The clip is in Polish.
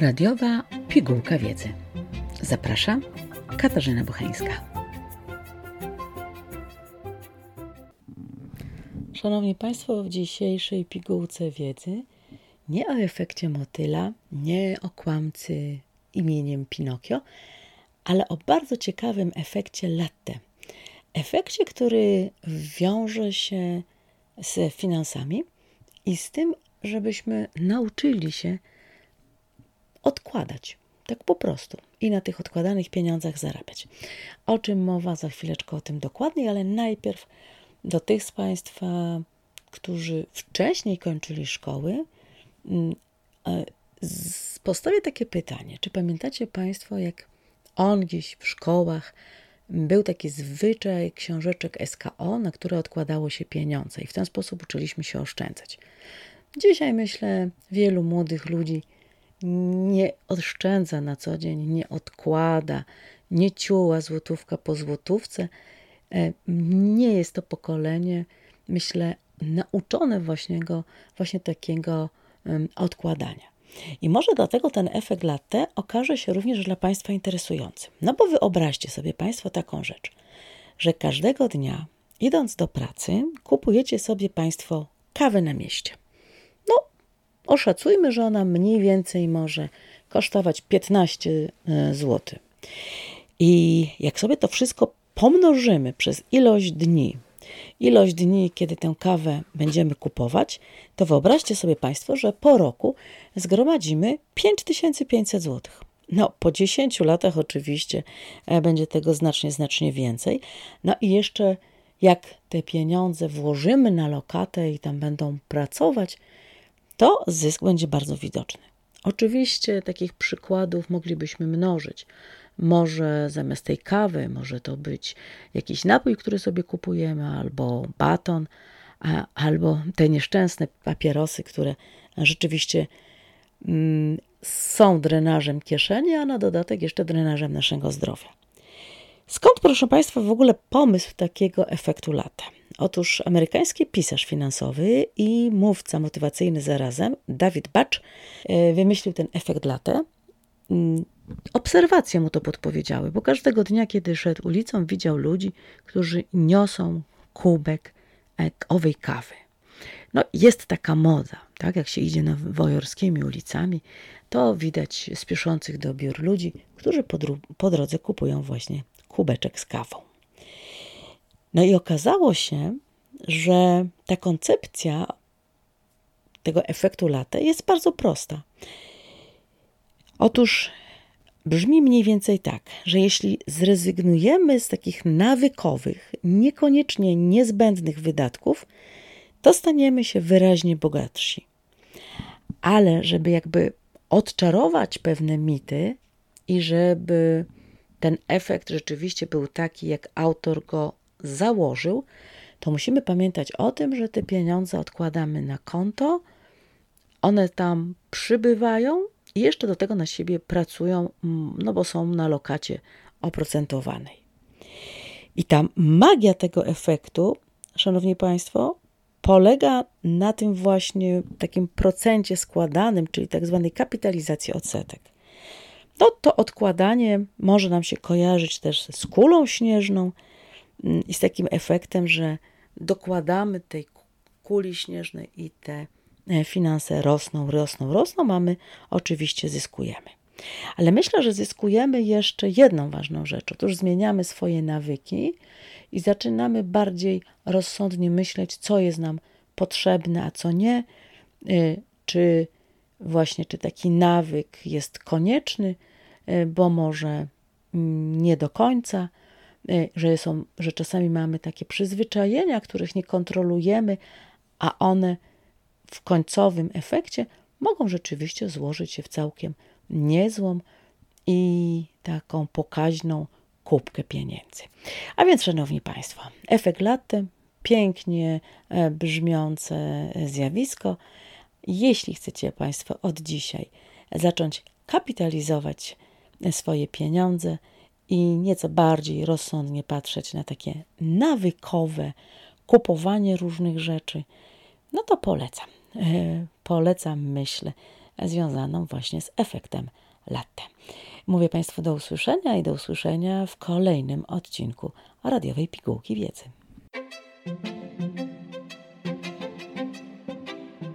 Radiowa pigułka wiedzy. Zapraszam Katarzyna Bucheńska. Szanowni Państwo, w dzisiejszej pigułce wiedzy nie o efekcie motyla, nie o kłamcy imieniem Pinokio, ale o bardzo ciekawym efekcie latte. Efekcie, który wiąże się z finansami i z tym, żebyśmy nauczyli się odkładać. Tak po prostu. I na tych odkładanych pieniądzach zarabiać. O czym mowa, za chwileczkę o tym dokładniej, ale najpierw do tych z Państwa, którzy wcześniej kończyli szkoły, mm, e, postawię takie pytanie. Czy pamiętacie Państwo, jak on gdzieś w szkołach był taki zwyczaj książeczek SKO, na które odkładało się pieniądze i w ten sposób uczyliśmy się oszczędzać. Dzisiaj myślę, wielu młodych ludzi nie oszczędza na co dzień, nie odkłada, nie ciuła złotówka po złotówce. E, nie jest to pokolenie, myślę, nauczone właśnie, go, właśnie takiego odkładania. I może dlatego ten efekt latte okaże się również dla Państwa interesujący. No bo wyobraźcie sobie Państwo taką rzecz, że każdego dnia, idąc do pracy, kupujecie sobie Państwo kawę na mieście. Oszacujmy, że ona mniej więcej może kosztować 15 e, zł. I jak sobie to wszystko pomnożymy przez ilość dni, ilość dni, kiedy tę kawę będziemy kupować, to wyobraźcie sobie Państwo, że po roku zgromadzimy 5500 zł. No, po 10 latach oczywiście e, będzie tego znacznie, znacznie więcej. No i jeszcze jak te pieniądze włożymy na lokatę i tam będą pracować, to zysk będzie bardzo widoczny. Oczywiście takich przykładów moglibyśmy mnożyć. Może zamiast tej kawy, może to być jakiś napój, który sobie kupujemy, albo baton, albo te nieszczęsne papierosy, które rzeczywiście mm, są drenażem kieszeni, a na dodatek jeszcze drenażem naszego zdrowia. Skąd, proszę Państwa, w ogóle pomysł takiego efektu lata? Otóż amerykański pisarz finansowy i mówca motywacyjny zarazem, David Batch, e, wymyślił ten efekt lata. Mm, obserwacje mu to podpowiedziały, bo każdego dnia, kiedy szedł ulicą, widział ludzi, którzy niosą kubek e, owej kawy. No, jest taka moda, tak? Jak się idzie nowojorskimi ulicami, to widać spieszących do biur ludzi, którzy po, po drodze kupują właśnie kubeczek z kawą. No i okazało się, że ta koncepcja tego efektu latte jest bardzo prosta. Otóż brzmi mniej więcej tak, że jeśli zrezygnujemy z takich nawykowych, niekoniecznie niezbędnych wydatków, to staniemy się wyraźnie bogatsi. Ale żeby jakby odczarować pewne mity i żeby ten efekt rzeczywiście był taki, jak autor go założył, to musimy pamiętać o tym, że te pieniądze odkładamy na konto, one tam przybywają i jeszcze do tego na siebie pracują, mm, no bo są na lokacie oprocentowanej. I ta magia tego efektu, szanowni państwo, polega na tym właśnie takim procencie składanym, czyli tak zwanej kapitalizacji odsetek. No, to odkładanie może nam się kojarzyć też z kulą śnieżną i z takim efektem, że dokładamy tej kuli śnieżnej i te e, finanse rosną, rosną, rosną, a my oczywiście zyskujemy. Ale myślę, że zyskujemy jeszcze jedną ważną rzecz. Otóż zmieniamy swoje nawyki i zaczynamy bardziej rozsądnie myśleć, co jest nam potrzebne, a co nie. Y, czy właśnie, czy taki nawyk jest konieczny, y, bo może mm, nie do końca, że, są, że czasami mamy takie przyzwyczajenia, których nie kontrolujemy, a one w końcowym efekcie mogą rzeczywiście złożyć się w całkiem niezłą i taką pokaźną kubkę pieniędzy. A więc, szanowni państwo, efekt latte, pięknie e, brzmiące zjawisko. Jeśli chcecie państwo od dzisiaj zacząć kapitalizować swoje pieniądze i nieco bardziej rozsądnie patrzeć na takie nawykowe kupowanie różnych rzeczy, no to polecam. E, polecam, myślę, związaną właśnie z efektem latte. Mówię Państwu do usłyszenia i do usłyszenia w kolejnym odcinku radiowej pigułki wiedzy.